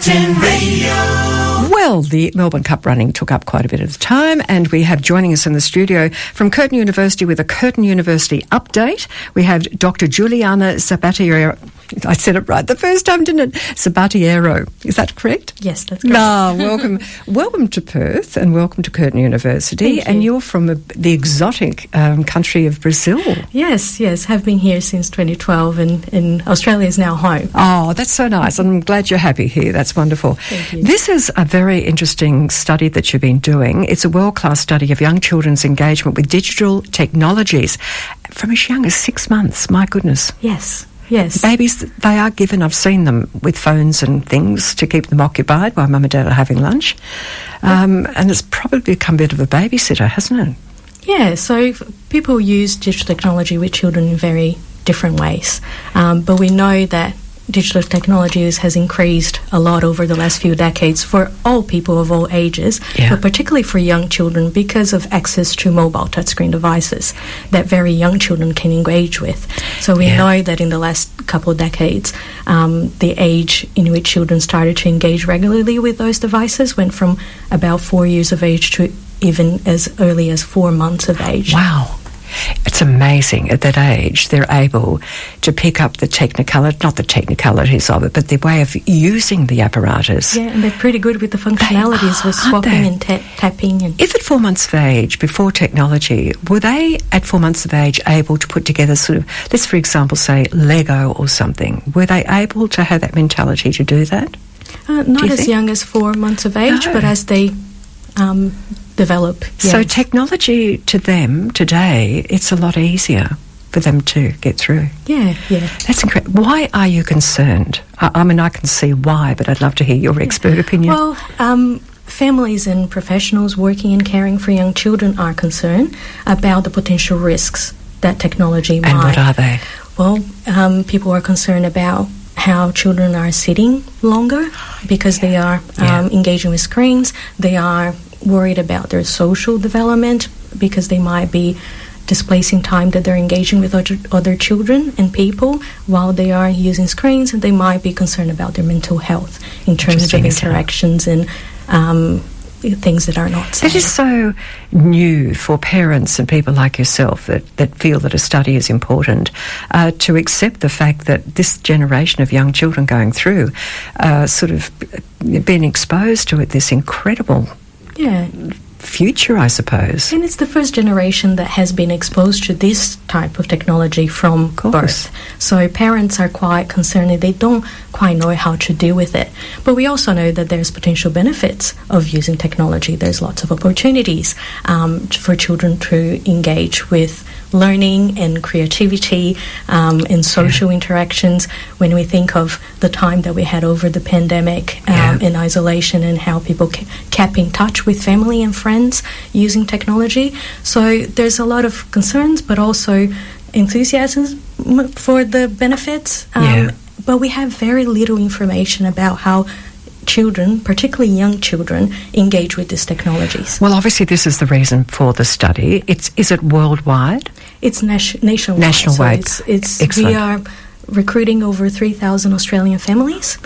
10 Radio. Well, the Melbourne Cup running took up quite a bit of the time, and we have joining us in the studio from Curtin University with a Curtin University update. We have Dr. Juliana Zabatiero. I said it right the first time, didn't it? Zabatiero. Is that correct? Yes, that's correct. Ah, welcome, welcome to Perth, and welcome to Curtin University. Thank And you. you're from a, the exotic um, country of Brazil. Yes, yes, have been here since 2012, and, and Australia is now home. Oh, that's so nice. I'm glad you're happy here. That's wonderful. You. This is a very interesting study that you've been doing. It's a world class study of young children's engagement with digital technologies from as young as six months. My goodness. Yes, yes. Babies, they are given, I've seen them with phones and things to keep them occupied while mum and dad are having lunch. Um, and it's probably become a bit of a babysitter, hasn't it? Yeah, so people use digital technology with children in very different ways. Um, but we know that digital technologies has increased a lot over the last few decades for all people of all ages, Yeah. but particularly for young children because of access to mobile touchscreen devices that very young children can engage with. So we Yeah. know that in the last couple of decades, um, the age in which children started to engage regularly with those devices went from about four years of age to even as early as four months of age. Wow. It's amazing at that age they're able to pick up the technicality, not the technicalities of it, but the way of using the apparatus. Yeah, and they're pretty good with the functionalities with swapping and ta- tapping and If at four months of age, before technology, were they at four months of age able to put together sort of, let's for example say Lego or something? Were they able to have that mentality to do that? uh, not as think? young as four months of age, No. but as they um, develop. So technology to them today, it's a lot easier for them to get through. yeah, yeah. That's incredible. Why are you concerned? I, I mean, I can see why, but I'd love to hear your expert opinion. Well, um, families and professionals working and caring for young children are concerned about the potential risks that technology might. and what are they? Well, um, people are concerned about how children are sitting longer because they are Yeah. um, engaging with screens. They are worried about their social development because they might be displacing time that they're engaging with other, other children and people while they are using screens, and they might be concerned about their mental health in terms of interactions and um, things that are not safe. It is so new for parents and people like yourself that, that feel that a study is important uh, to accept the fact that this generation of young children going through uh, sort of being exposed to it, this incredible yeah. future, I suppose. And it's the first generation that has been exposed to this type of technology from birth. So parents are quite concerned that they don't quite know how to deal with it. But we also know that there's potential benefits of using technology. There's lots of opportunities um, for children to engage with learning and creativity um, and social interactions. When we think of the time that we had over the pandemic um, Yeah. in isolation and how people ca- kept in touch with family and friends using technology. So there's a lot of concerns, but also enthusiasm for the benefits. Um, Yeah. But we have very little information about how children, particularly young children, engage with these technologies. Well, obviously, this is the reason for the study. It's is it worldwide? It's nation- nationwide. Nationwide. So it's, it's we are recruiting over 3,000 Australian families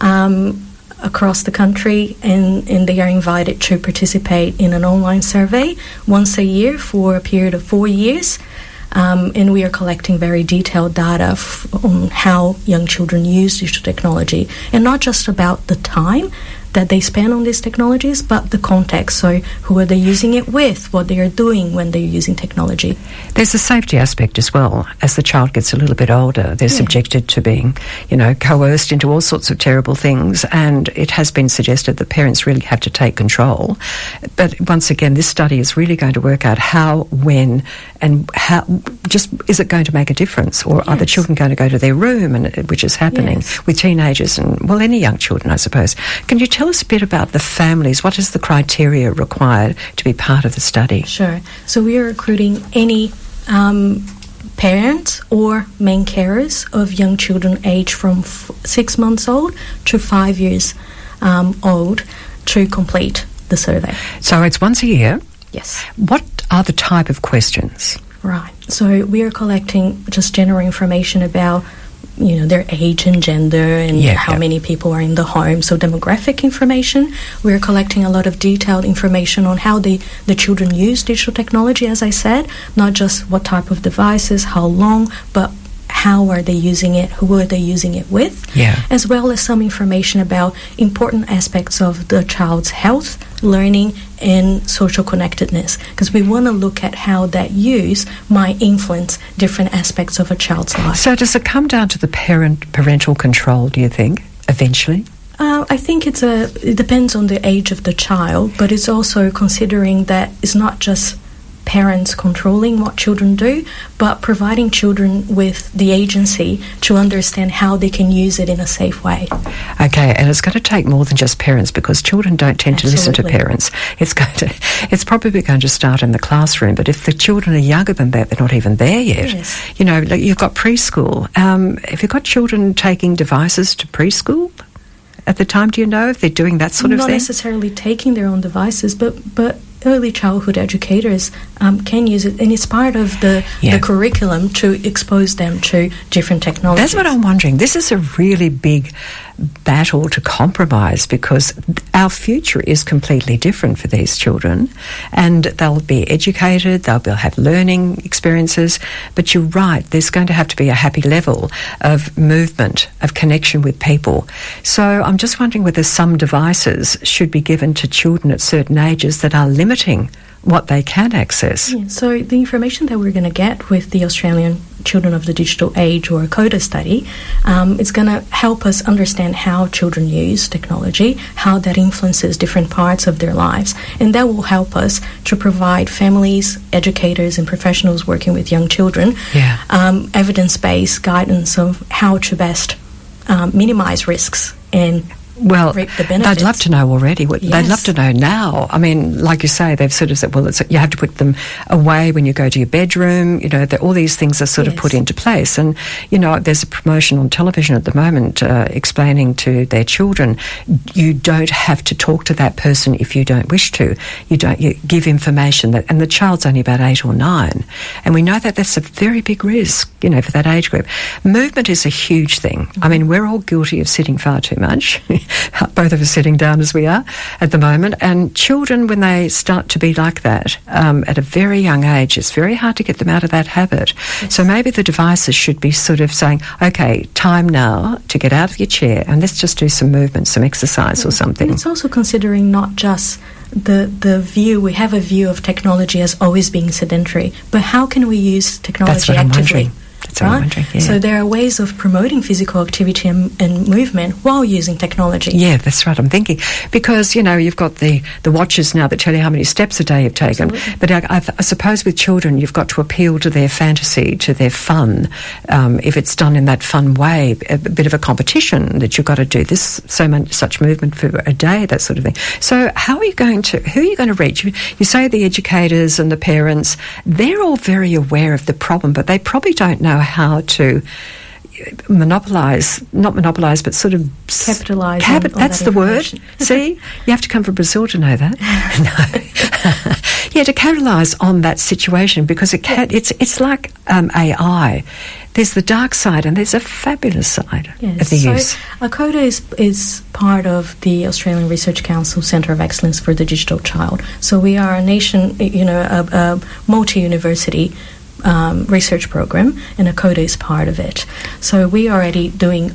um, across the country, and, and they are invited to participate in an online survey once a year for a period of four years. Um, and we are collecting very detailed data f- on how young children use digital technology, and not just about the time that they spend on these technologies, but the context. So, who are they using it with? What they are doing when they're using technology? There's a safety aspect as well. As the child gets a little bit older, they're subjected to being, you know, coerced into all sorts of terrible things. And it has been suggested that parents really have to take control. But once again, this study is really going to work out how, when, and how. Just is it going to make a difference, or are the children going to go to their room, and uh, which is happening Yes. with teenagers and well, any young children, I suppose. Can you tell us a bit about the families? What is the criteria required to be part of the study? Sure. So we are recruiting any um, parents or main carers of young children aged from f- six months old to five years um, old to complete the survey. So it's once a year. Yes. What are the type of questions? Right. So we are collecting just general information about you know their age and gender and Yeah, how yeah. many people are in the home. So demographic information. We're collecting a lot of detailed information on how the the children use digital technology. As I said, not just what type of devices, how long, but how are they using it? Who are they using it with? Yeah. As well as some information about important aspects of the child's health, learning, and social connectedness. Because we want to look at how that use might influence different aspects of a child's life. So does it come down to the parent parental control? Do you think eventually? Uh, I think it's a. It depends on the age of the child, but it's also considering that it's not just parents controlling what children do, but providing children with the agency to understand how they can use it in a safe way. Okay, and it's going to take more than just parents because children don't tend to listen to parents. It's going to, it's probably going to start in the classroom. But if the children are younger than that, they're not even there yet. Yes. You know, like you've got preschool. Um, have you got children taking devices to preschool at the time? Do you know if they're doing that sort of thing? not necessarily taking their own devices, but but early childhood educators um, can use it, and it's part of the Yeah. the curriculum to expose them to different technologies. That's what I'm wondering. This is a really big battle to compromise because our future is completely different for these children and they'll be educated, they'll be, have learning experiences. But you're right, there's going to have to be a happy level of movement, of connection with people. So I'm just wondering whether some devices should be given to children at certain ages that are limiting what they can access. Yeah, so the information that we're going to get with the Australian Children of the Digital Age or a CODA study um, is going to help us understand how children use technology, how that influences different parts of their lives, and that will help us to provide families, educators, and professionals working with young children Yeah. um, evidence-based guidance of how to best um, minimize risks and Well, they'd love to know already. What, They'd love to know now. I mean, like you say, they've sort of said, well, it's, you have to put them away when you go to your bedroom. You know, all these things are sort of put into place. And, you know, there's a promotion on television at the moment uh, explaining to their children, you don't have to talk to that person if you don't wish to. You don't you give information that, and the child's only about eight or nine. And we know that that's a very big risk, you know, for that age group. Movement is a huge thing. I mean, we're all guilty of sitting far too much. Both of us sitting down as we are at the moment. And children, when they start to be like that um, at a very young age, it's very hard to get them out of that habit. So maybe the devices should be sort of saying, okay, time now to get out of your chair and let's just do some movement, some exercise or something. And it's also considering not just the the view we have a view of technology as always being sedentary, but how can we use technology That's what I'm actively? That's what I'm wondering, yeah. So there are ways of promoting physical activity and, and movement while using technology. Yeah, that's right. I'm thinking because you know you've got the the watches now that tell you how many steps a day you've taken. Absolutely. But I, I, I suppose with children, you've got to appeal to their fantasy, to their fun. Um, if it's done in that fun way, a, bit of a competition that you've got to do this so much such movement for a day, that sort of thing. So how are you going to? Who are you going to reach? You, you say the educators and the parents. They're all very aware of the problem, but they probably don't know how to monopolize, not monopolize, but sort of Capitalise cap- on- on that's that the word. See, you have to come from Brazil to know that. yeah, to capitalise on that situation because it can, it's it's like um, AI. There's the dark side and there's a fabulous side Yes. of the so use. ACODA is, is part of the Australian Research Council Centre of Excellence for the Digital Child. So we are a nation, you know, a, a multi-university um, research program, and ACODA is part of it. So we are already doing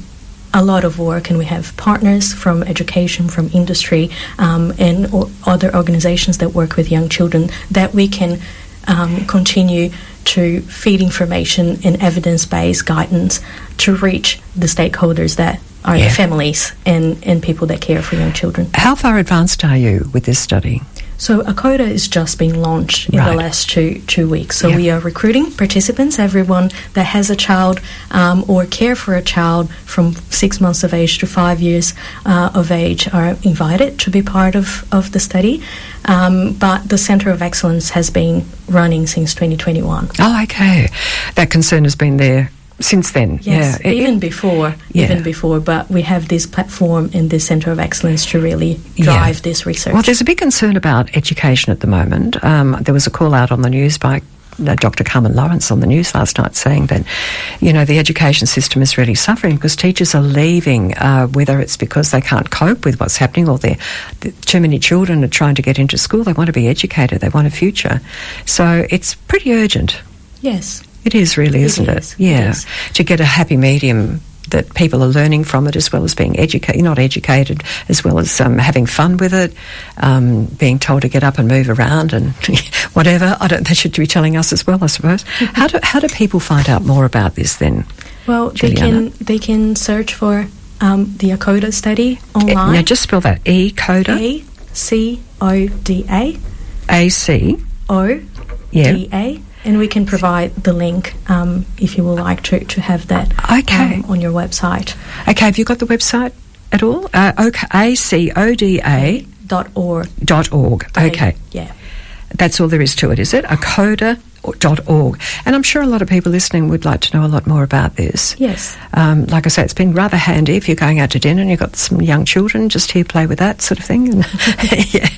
a lot of work, and we have partners from education, from industry, um, and o- other organizations that work with young children that we can um, continue to feed information and evidence-based guidance to reach the stakeholders that are Yeah. the families and, and people that care for young children. How far advanced are you with this study? So ACODA is just being launched in Right. the last two two weeks. So Yeah. we are recruiting participants, everyone that has a child um, or care for a child from six months of age to five years uh, of age are invited to be part of, of the study. Um, but the Centre of Excellence has been running since 2021. Oh, okay. That concern has been there since then. Yes, yeah, even it- before, Yeah. even before. But we have this platform and this Centre of Excellence to really Yeah. drive this research. Well, there's a big concern about education at the moment. Um, there was a call out on the news by uh, Dr. Carmen Lawrence on the news last night saying that, you know, the education system is really suffering because teachers are leaving, uh, whether it's because they can't cope with what's happening or they're, too many children are trying to get into school. They want to be educated. They want a future. So it's pretty urgent. Yes. It is really, isn't it? is. It Yeah. is. To get a happy medium that people are learning from it as well as being educated, not educated, as well as um, having fun with it, um, being told to get up and move around and whatever. I don't. They should be telling us as well, I suppose. how do how do people find out more about this then? Well, they can they can search for um, the ACODA study Eh, online. Now just spell that E coda A C O D A A C. O Yeah. D A, and we can provide the link um, if you would like to to have that Okay. um, on your website. Okay, have you got the website at all? Uh, okay, A C O D A dot org. dot org. Okay. Yeah. That's all there is to it, is it? Acoda.org. And I'm sure a lot of people listening would like to know a lot more about this. Yes. Um, like I say, it's been rather handy if you're going out to dinner and you've got some young children, just here play with that sort of thing. yeah.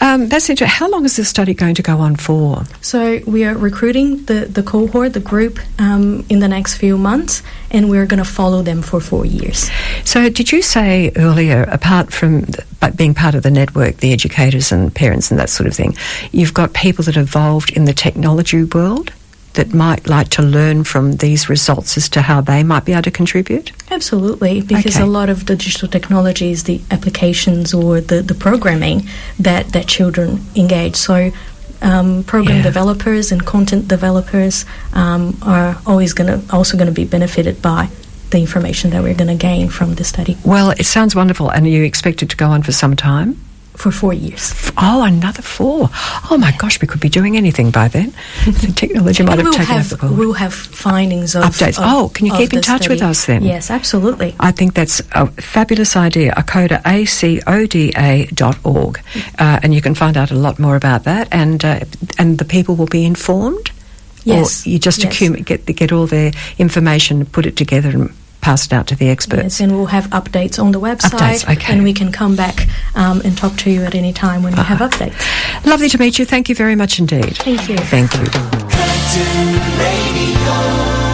Um, that's interesting. How long is this study going to go on for? So we are recruiting the, the cohort, the group, um, in the next few months, and we're going to follow them for four years. So, did you say earlier, apart from th- but being part of the network, the educators and parents and that sort of thing, you've got people that are involved in the technology world that might like to learn from these results as to how they might be able to contribute? Absolutely, because Okay. a lot of the digital technologies, the applications or the, the programming that, that children engage. So, um, program Yeah. developers and content developers um, are always going to also going to be benefited by the information that we're going to gain from the study Well, it sounds wonderful. And you expected to go on for some time? for four years. Oh, another four. Oh my gosh, we could be doing anything by then. the technology might have we'll taken have over the world. we'll have findings of Updates. of- Oh, can you keep in touch with us then? Yes, absolutely. I think that's a fabulous idea. Acoda, A-C-O-D-A dot org. Uh, and you can find out a lot more about that. And uh, and the people will be informed? Yes, Or you just yes. accumulate, get, get all their information, put it together and pass it out to the experts? Yes, and we'll have updates on the website, Updates, okay. and we can come back um, and talk to you at any time when we have Uh-huh. updates. Lovely to meet you. Thank you very much indeed. Thank you. Thank you. Curtin Radio.